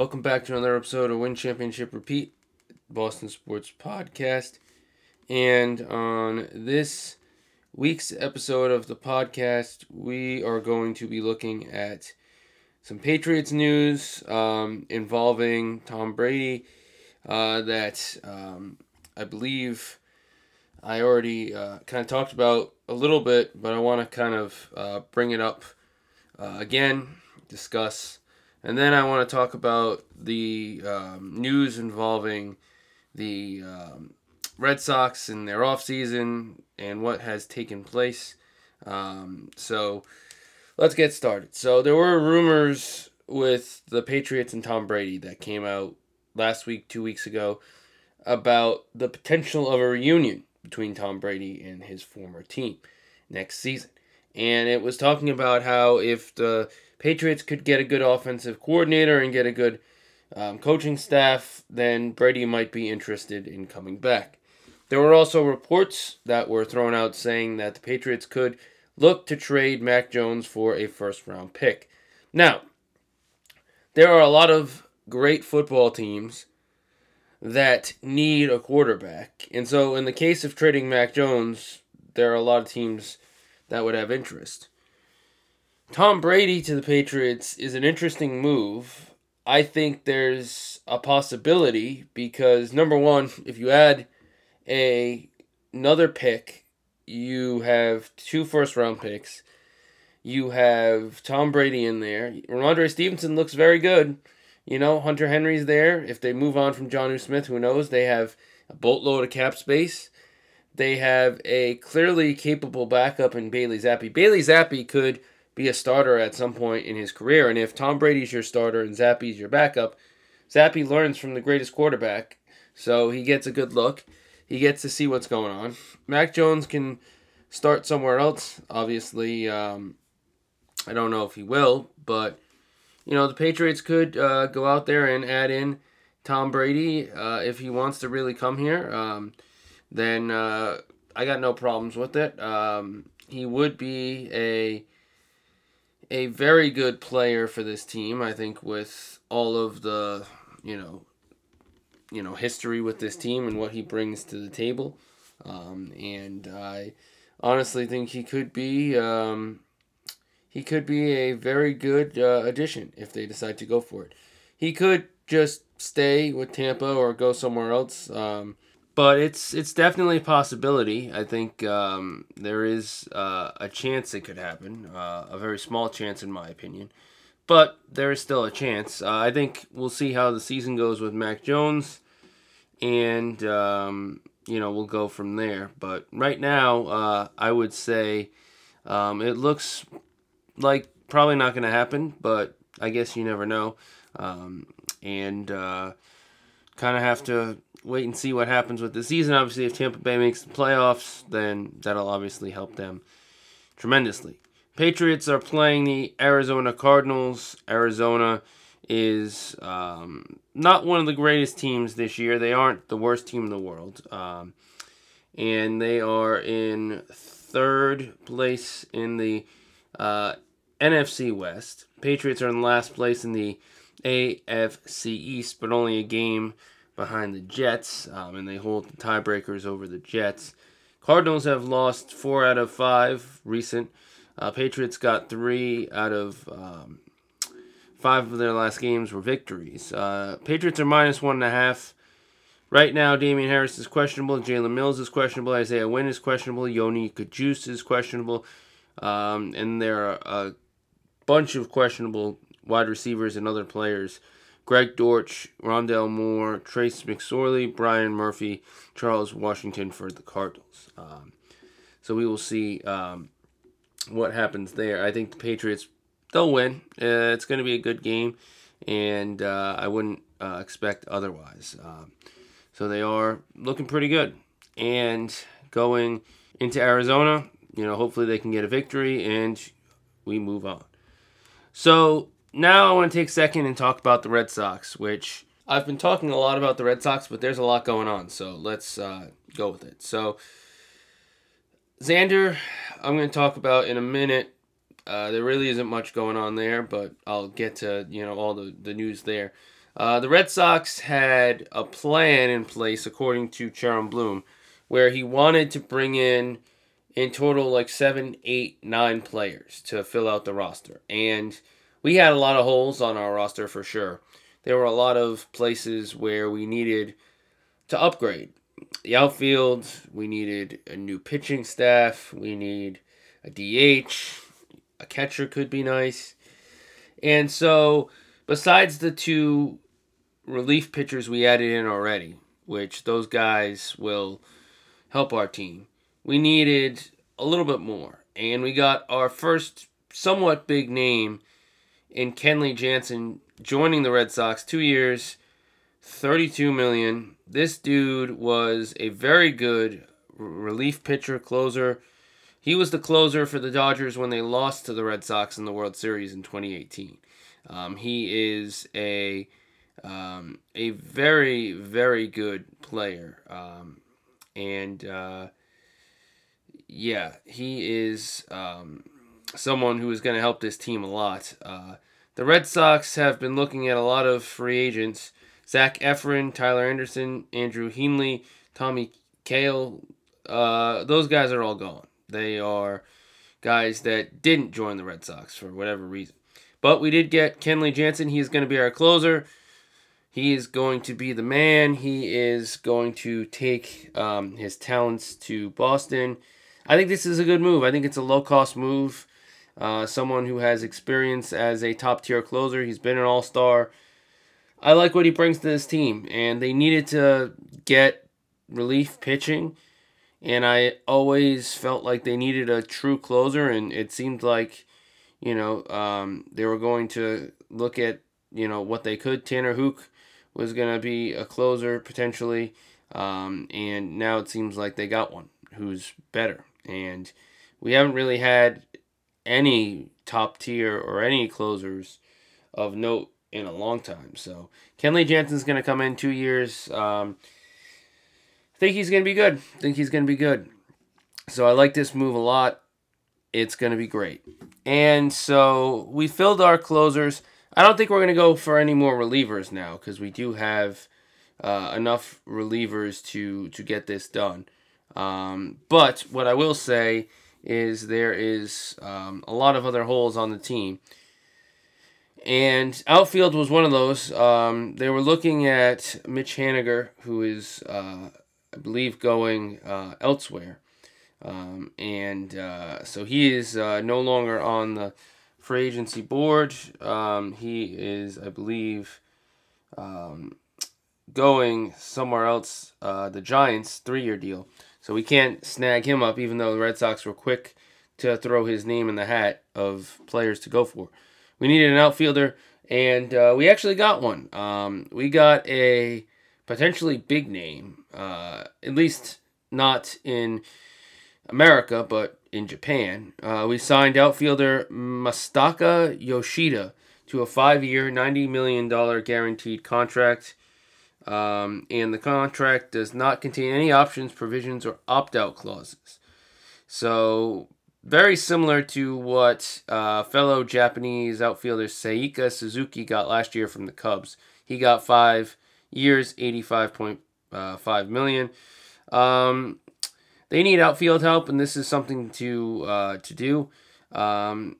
Welcome back to another episode of Win Championship Repeat, Boston Sports Podcast. And on this week's episode of the podcast, we are going to be looking at some Patriots news um, involving Tom Brady uh, that um, I believe I already uh, kind of talked about a little bit, but I want to kind of uh, bring it up uh, again, discuss and then I want to talk about the um, news involving the um, Red Sox and their offseason and what has taken place. Um, so let's get started. So there were rumors with the Patriots and Tom Brady that came out last week, two weeks ago, about the potential of a reunion between Tom Brady and his former team next season. And it was talking about how if the Patriots could get a good offensive coordinator and get a good um, coaching staff, then Brady might be interested in coming back. There were also reports that were thrown out saying that the Patriots could look to trade Mac Jones for a first round pick. Now, there are a lot of great football teams that need a quarterback. And so, in the case of trading Mac Jones, there are a lot of teams that would have interest. Tom Brady to the Patriots is an interesting move. I think there's a possibility because number one, if you add a another pick, you have two first round picks. You have Tom Brady in there. Rhamondre Stevenson looks very good. You know, Hunter Henry's there. If they move on from Jonnu Smith, who knows? They have a boatload of cap space. They have a clearly capable backup in Bailey Zappe. Bailey Zappe could be a starter at some point in his career. And if Tom Brady's your starter and Zappe's your backup, Zappe learns from the greatest quarterback, so he gets a good look. He gets to see what's going on. Mac Jones can start somewhere else. Obviously, um, I don't know if he will, but you know the Patriots could uh, go out there and add in Tom Brady uh, if he wants to really come here. Um, then uh, I got no problems with it. Um, he would be a a very good player for this team. I think with all of the you know you know history with this team and what he brings to the table, um, and I honestly think he could be um, he could be a very good uh, addition if they decide to go for it. He could just stay with Tampa or go somewhere else. Um, but it's it's definitely a possibility. I think um, there is uh, a chance it could happen, uh, a very small chance in my opinion, but there is still a chance. Uh, I think we'll see how the season goes with Mac Jones, and um, you know we'll go from there. But right now, uh, I would say um, it looks like probably not going to happen, but I guess you never know, um, and uh, kind of have to wait and see what happens with the season. Obviously, if Tampa Bay makes the playoffs, then that'll obviously help them tremendously. Patriots are playing the Arizona Cardinals. Arizona is um, not one of the greatest teams this year. They aren't the worst team in the world. Um, and they are in third place in the uh, NFC West. Patriots are in last place in the AFC East, but only a game behind the Jets, um, and they hold the tiebreakers over the Jets. Cardinals have lost four out of five recent. Uh, Patriots got three out of um, five of their last games were victories. Uh, Patriots are minus one and a half. Right now, Damien Harris is questionable. Jalen Mills is questionable. Isaiah Wynn is questionable. Yodny Cajuste is questionable. Um, and there are a bunch of questionable wide receivers and other players Greg Dortch, Rondale Moore, Trace McSorley, Byron Murphy, Charles Washington for the Cardinals. Um, so we will see um, what happens there. I think the Patriots, they'll win. Uh, it's going to be a good game, and uh, I wouldn't uh, expect otherwise. Um, so they are looking pretty good. And going into Arizona, you know, hopefully they can get a victory and we move on. So now I want to take a second and talk about the Red Sox, which I've been talking a lot about the Red Sox, but there's a lot going on. So let's uh, go with it. So Xander, I'm going to talk about in a minute. Uh, there really isn't much going on there, but I'll get to you know all the, the news there. Uh, the Red Sox had a plan in place, according to Chaim Bloom, where he wanted to bring in in total like seven, eight, nine players to fill out the roster. And we had a lot of holes on our roster for sure. There were a lot of places where we needed to upgrade. The outfield, we needed a new pitching staff, we need a DH, a catcher could be nice. And so, besides the two relief pitchers we added in already, which those guys will help our team, we needed a little bit more. And we got our first somewhat big name in Kenley Jansen joining the Red Sox, two years, 32 million. This dude was a very good relief pitcher, closer. He was the closer for the Dodgers when they lost to the Red Sox in the World Series in 2018. Um, he is a um, a very very good player, um, and uh, yeah, he is um, someone who is going to help this team a lot. Uh, the Red Sox have been looking at a lot of free agents. Zach Eflin, Tyler Anderson, Andrew Heaney, Tommy Kahnle. Uh, those guys are all gone. They are guys that didn't join the Red Sox for whatever reason. But we did get Kenley Jansen. He is going to be our closer. He is going to be the man. He is going to take um, his talents to Boston. I think this is a good move. I think it's a low cost move. Uh, someone who has experience as a top tier closer. He's been an all star. I like what he brings to this team, and they needed to get relief pitching. And I always felt like they needed a true closer, and it seemed like, you know, um, they were going to look at, you know, what they could. Tanner Houck was going to be a closer potentially, um, and now it seems like they got one who's better. And we haven't really had any top tier or any closers of note in a long time. So Kenley Jansen's going to come in two years. Um, I think he's going to be good. I think he's going to be good. So I like this move a lot. It's going to be great. And so we filled our closers. I don't think we're going to go for any more relievers now because we do have uh, enough relievers to to get this done. Um, but what I will say is there is um, a lot of other holes on the team. And outfield was one of those. Um, they were looking at Mitch Haniger, who is, uh, I believe, going uh, elsewhere. Um, and uh, so he is uh, no longer on the free agency board. Um, he is, I believe, um, going somewhere else, uh, the Giants, three year deal. So we can't snag him up, even though the Red Sox were quick to throw his name in the hat of players to go for. We needed an outfielder, and uh, we actually got one. Um, we got a potentially big name, uh, at least not in America, but in Japan. Uh, we signed outfielder Masataka Yoshida to a five year, $90 million guaranteed contract. Um, and the contract does not contain any options, provisions, or opt out clauses. So, very similar to what uh, fellow Japanese outfielder Seiya Suzuki got last year from the Cubs. He got five years, eighty-five point uh, five million. Um, they need outfield help, and this is something to uh, to do. Um,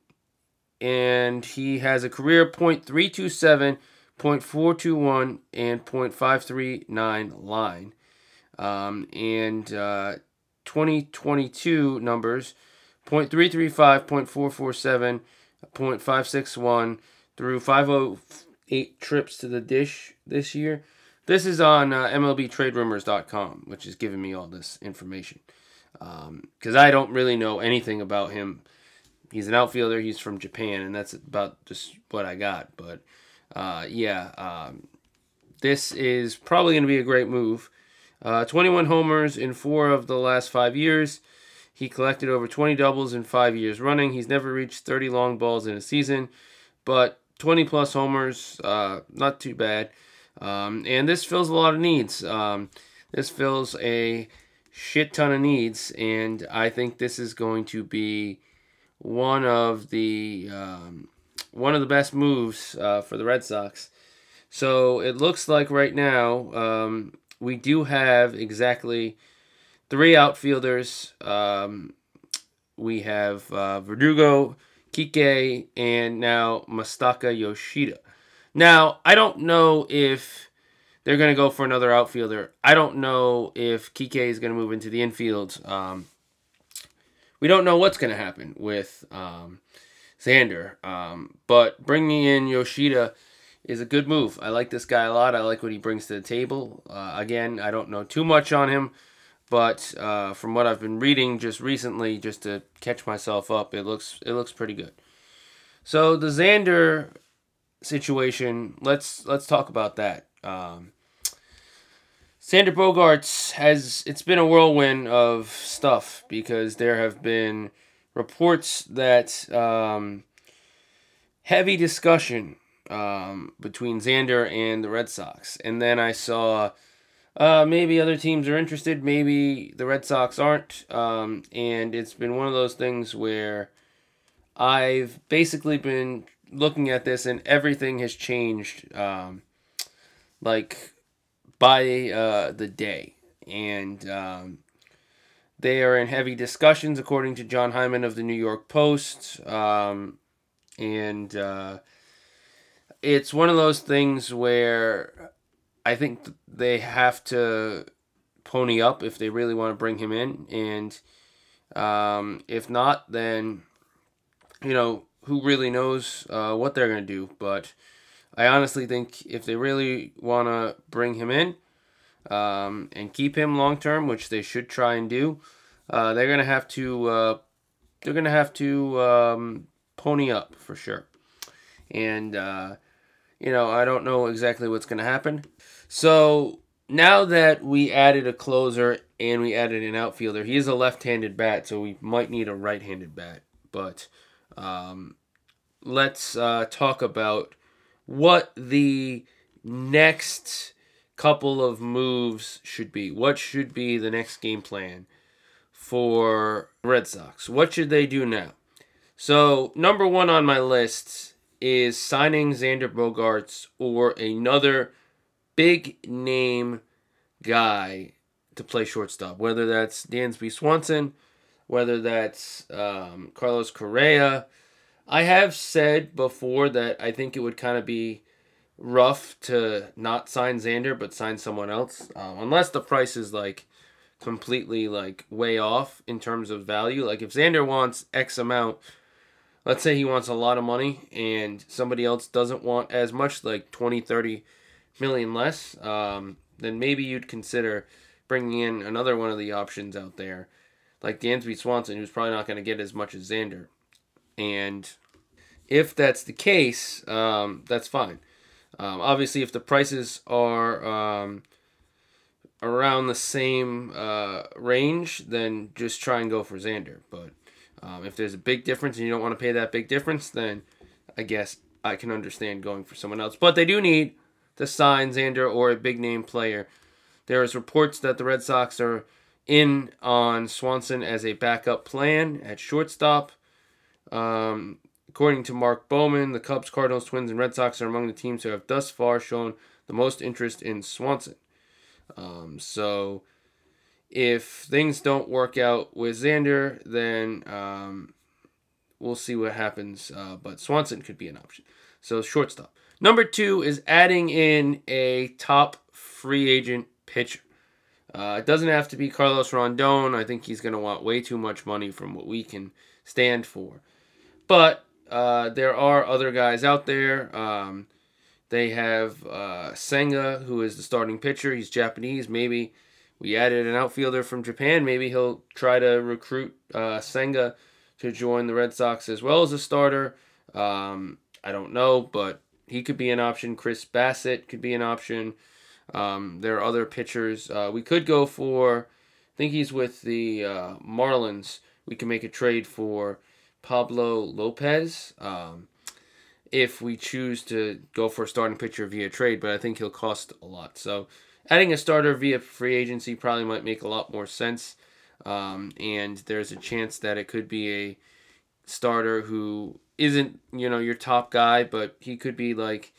and he has a career point three two seven 0.421 and 0.539 line. Um, and uh, 2022 numbers 0.335, 0.447, 0.561 through 508 trips to the dish this year. This is on uh, MLBTradeRumors.com, which is giving me all this information. Because um, I don't really know anything about him. He's an outfielder. He's from Japan, and that's about just what I got. But uh, yeah, um, this is probably going to be a great move. Uh, 21 homers in four of the last five years. He collected over 20 doubles in five years running. He's never reached 30 long balls in a season, but 20 plus homers, uh, not too bad. Um, and this fills a lot of needs. Um, this fills a shit ton of needs, and I think this is going to be one of the um, one of the best moves uh, for the Red Sox. So it looks like right now um, we do have exactly three outfielders. Um, we have uh, Verdugo, Kike, and now Masataka Yoshida. Now, I don't know if they're going to go for another outfielder. I don't know if Kike is going to move into the infield. Um, we don't know what's going to happen with um, Xander. Um, but bringing in Yoshida is a good move. I like this guy a lot. I like what he brings to the table. Uh, again, I don't know too much on him, but uh, from what I've been reading just recently, just to catch myself up, it looks it looks pretty good. So the Xander situation, let's let's talk about that. Um, Xander Bogaerts has it's been a whirlwind of stuff because there have been reports that um, heavy discussion um, between Xander and the Red Sox, and then I saw uh, maybe other teams are interested, maybe the Red Sox aren't, um, and it's been one of those things where I've basically been looking at this and everything has changed, um, like by uh, the day, and um, they are in heavy discussions, according to Jon Heyman of the New York Post. Um, and uh, it's one of those things where I think they have to pony up if they really want to bring him in. And um, if not, then, you know, who really knows uh, what they're going to do. But I honestly think if they really want to bring him in, um, and keep him long term, which they should try and do, uh, they're gonna have to uh, they're gonna have to um, pony up for sure. And uh, you know, I don't know exactly what's gonna happen. So now that we added a closer and we added an outfielder, he is a left-handed bat, so we might need a right-handed bat. But um, let's uh, talk about what the next couple of moves should be. What should be the next game plan for Red Sox? What should they do now? So, number one on my list is signing Xander Bogaerts or another big name guy to play shortstop, whether that's Dansby Swanson, whether that's um, Carlos Correa. I have said before that I think it would kind of be rough to not sign Xander but sign someone else, um, unless the price is like completely like way off in terms of value. Like if Xander wants X amount, let's say he wants a lot of money and somebody else doesn't want as much, like 20, 30 million less, um, then maybe you'd consider bringing in another one of the options out there, like Dansby Swanson, who's probably not going to get as much as Xander. And if that's the case, um, that's fine. Um, obviously, if the prices are um, around the same uh, range, then just try and go for Xander. But um, if there's a big difference and you don't want to pay that big difference, then I guess I can understand going for someone else. But they do need to sign Xander or a big name player. There is reports that the Red Sox are in on Swanson as a backup plan at shortstop. Um, According to Mark Bowman, the Cubs, Cardinals, Twins, and Red Sox are among the teams who have thus far shown the most interest in Swanson. Um, so if things don't work out with Xander, then um, we'll see what happens. Uh, but Swanson could be an option. So shortstop. Number two is adding in a top free agent pitcher. Uh, it doesn't have to be Carlos Rondon. I think he's going to want way too much money from what we can stand for. But uh, there are other guys out there. Um, they have uh, Senga, who is the starting pitcher. He's Japanese. Maybe we added an outfielder from Japan. Maybe he'll try to recruit uh, Senga to join the Red Sox as well as a starter. Um, I don't know, but he could be an option. Chris Bassitt could be an option. Um, there are other pitchers. Uh, we could go for, I think he's with the uh, Marlins. We can make a trade for Pablo Lopez. Um, if we choose to go for a starting pitcher via trade, but I think he'll cost a lot. So adding a starter via free agency probably might make a lot more sense. Um, and there's a chance that it could be a starter who isn't, you know, your top guy, but he could be like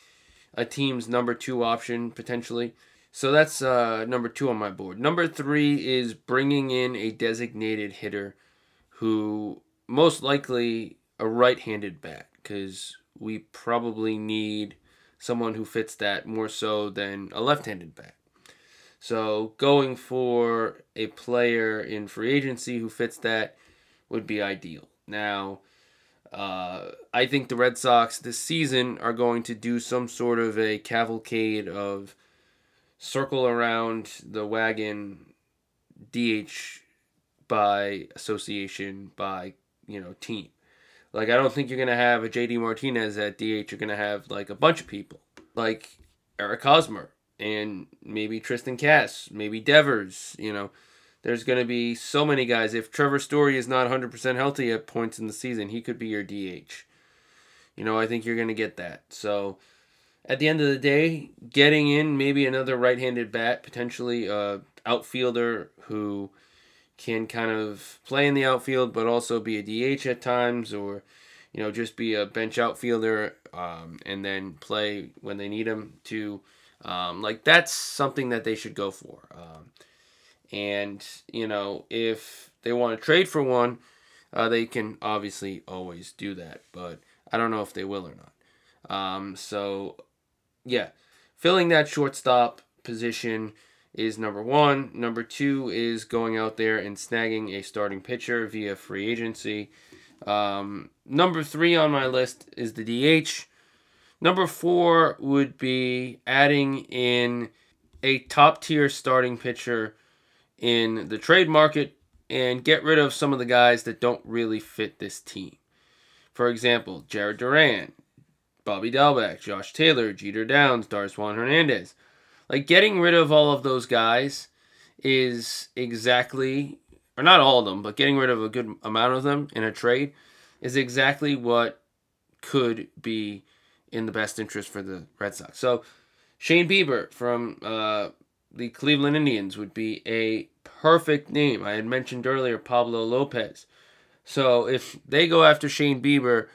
a team's number two option potentially. So that's uh, number two on my board. Number three is bringing in a designated hitter who most likely a right handed bat because we probably need someone who fits that more so than a left handed bat. So going for a player in free agency who fits that would be ideal. Now, uh, I think the Red Sox this season are going to do some sort of a cavalcade of circle around the wagon DH by association by you know team. Like I don't think you're gonna have a JD Martinez at DH. You're gonna have like a bunch of people like Eric Hosmer and maybe Triston Casas, maybe Devers. You know, there's gonna be so many guys. If Trevor Story is not 100% healthy at points in the season, he could be your DH. You know, I think you're gonna get that. So at the end of the day, getting in maybe another right-handed bat, potentially a outfielder who can kind of play in the outfield but also be a DH at times or you know just be a bench outfielder um, and then play when they need him to um, like that's something that they should go for um, and you know if they want to trade for one uh, they can obviously always do that but I don't know if they will or not. Um, so yeah filling that shortstop position is number one. Number two is going out there and snagging a starting pitcher via free agency. Um, number three on my list is the DH. Number four would be adding in a top tier starting pitcher in the trade market and get rid of some of the guys that don't really fit this team. For example, Jarren Duran, Bobby Dalbec, Josh Taylor, Jeter Downs, Darwinzon Hernandez. Like getting rid of all of those guys is exactly, or not all of them, but getting rid of a good amount of them in a trade is exactly what could be in the best interest for the Red Sox. So Shane Bieber from uh, the Cleveland Indians would be a perfect name. I had mentioned earlier Pablo Lopez. So if they go after Shane Bieber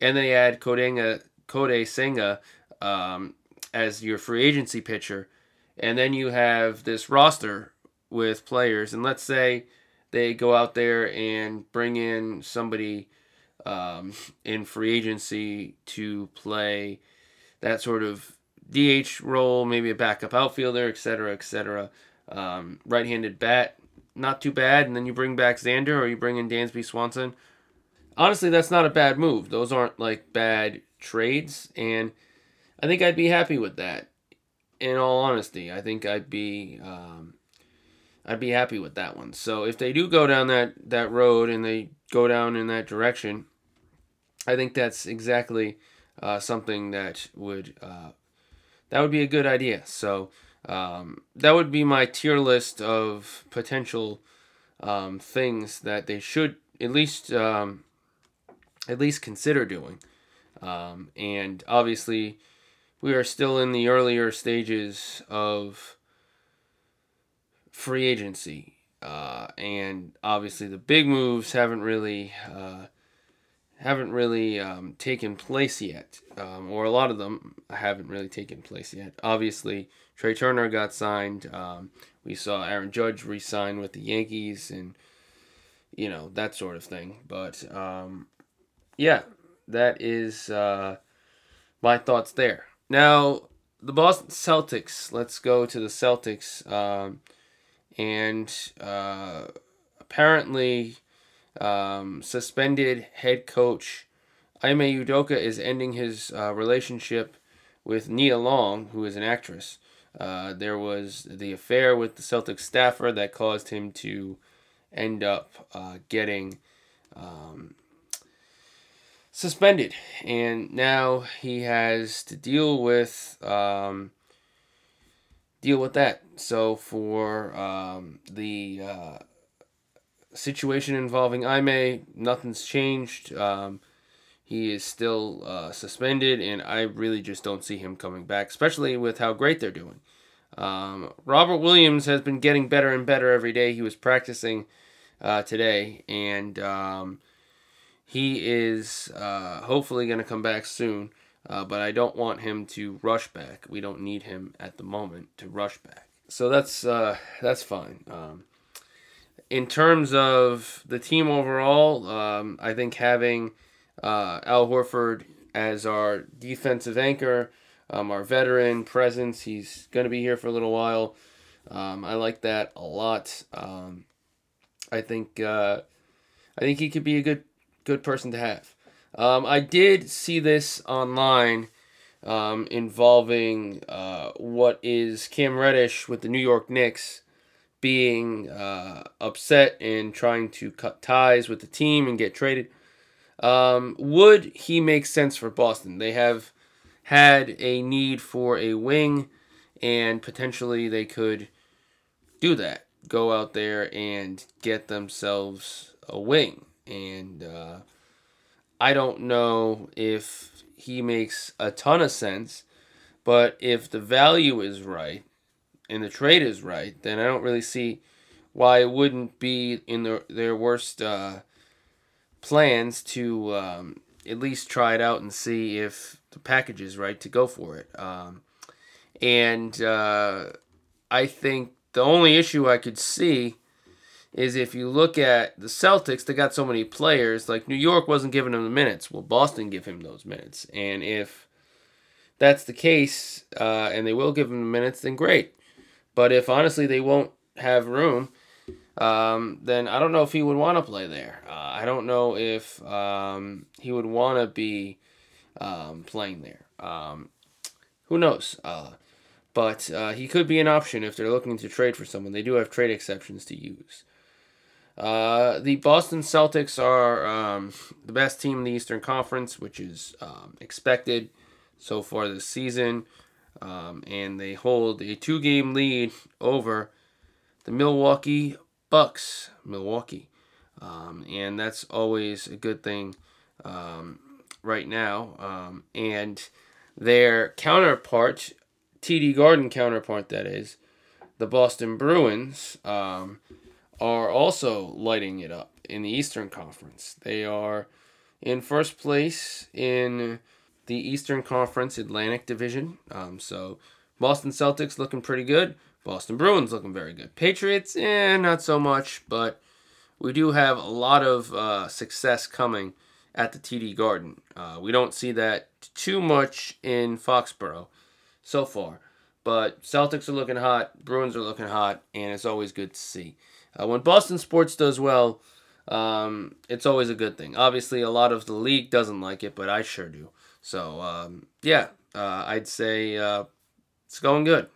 and they add Kodenga, Kodai Senga um, as your free agency pitcher, and then you have this roster with players, and let's say they go out there and bring in somebody um, in free agency to play that sort of DH role, maybe a backup outfielder, etc., etc. Um, right-handed bat, not too bad, and then you bring back Xander or you bring in Dansby Swanson. Honestly, that's not a bad move. Those aren't like bad trades, and I think I'd be happy with that. In all honesty, I think I'd be um, I'd be happy with that one. So if they do go down that that road and they go down in that direction, I think that's exactly uh, something that would uh, that would be a good idea. So um, that would be my tier list of potential um, things that they should at least um, at least consider doing. Um, and obviously, we are still in the earlier stages of free agency. Uh, and obviously, the big moves haven't really uh, haven't really um, taken place yet, um, or a lot of them haven't really taken place yet. Obviously, Trea Turner got signed. Um, we saw Aaron Judge re-sign with the Yankees, and you know that sort of thing. But um, yeah, that is uh, my thoughts there. Now, the Boston Celtics. Let's go to the Celtics. Um, and uh, apparently, um, suspended head coach Ime Udoka is ending his uh, relationship with Nia Long, who is an actress. Uh, there was the affair with the Celtics staffer that caused him to end up uh, getting um, suspended, and now he has to deal with um, deal with that. So for um, the uh, situation involving Ime, nothing's changed. Um, he is still uh, suspended, and I really just don't see him coming back, especially with how great they're doing. Um, Robert Williams has been getting better and better every day. He was practicing uh, today, and um, he is uh, hopefully going to come back soon. Uh, but I don't want him to rush back. We don't need him at the moment to rush back. So that's uh, that's fine. Um, in terms of the team overall, um, I think having uh, Al Horford as our defensive anchor, um, our veteran presence, he's going to be here for a little while. Um, I like that a lot. Um, I think uh, I think he could be a good good person to have. Um, I did see this online um, involving uh, what is Cam Reddish with the New York Knicks being uh, upset and trying to cut ties with the team and get traded. Um, would he make sense for Boston? They have had a need for a wing, and potentially they could do that. Go out there and get themselves a wing. And uh, I don't know if he makes a ton of sense, but if the value is right and the trade is right, then I don't really see why it wouldn't be in their their worst uh, plans to um, at least try it out and see if the package is right to go for it. Um, and uh, I think the only issue I could see is if you look at the Celtics, they got so many players. Like New York wasn't giving him the minutes. Will Boston give him those minutes, and if that's the case, uh, and they will give him the minutes, then great. But if honestly they won't have room, um, then I don't know if he would want to play there. Uh, I don't know if um, he would want to be um, playing there. Um, who knows? Uh, but uh, he could be an option if they're looking to trade for someone. They do have trade exceptions to use. Uh, the Boston Celtics are um, the best team in the Eastern Conference, which is um, expected so far this season. Um, and they hold a two game lead over the Milwaukee Bucks. Milwaukee. Um, and that's always a good thing um, right now. Um, and their counterpart, TD Garden counterpart, that is, the Boston Bruins, are also lighting it up in the Eastern Conference. They are in first place in the Eastern Conference Atlantic Division. Um, so Boston Celtics looking pretty good. Boston Bruins looking very good. Patriots, eh, not so much, but we do have a lot of uh, success coming at the TD Garden. Uh, we don't see that too much in Foxborough so far, but Celtics are looking hot, Bruins are looking hot, and it's always good to see. Uh, when Boston sports does well, um, it's always a good thing. Obviously, a lot of the league doesn't like it, but I sure do. So, um, yeah, uh, I'd say uh, it's going good.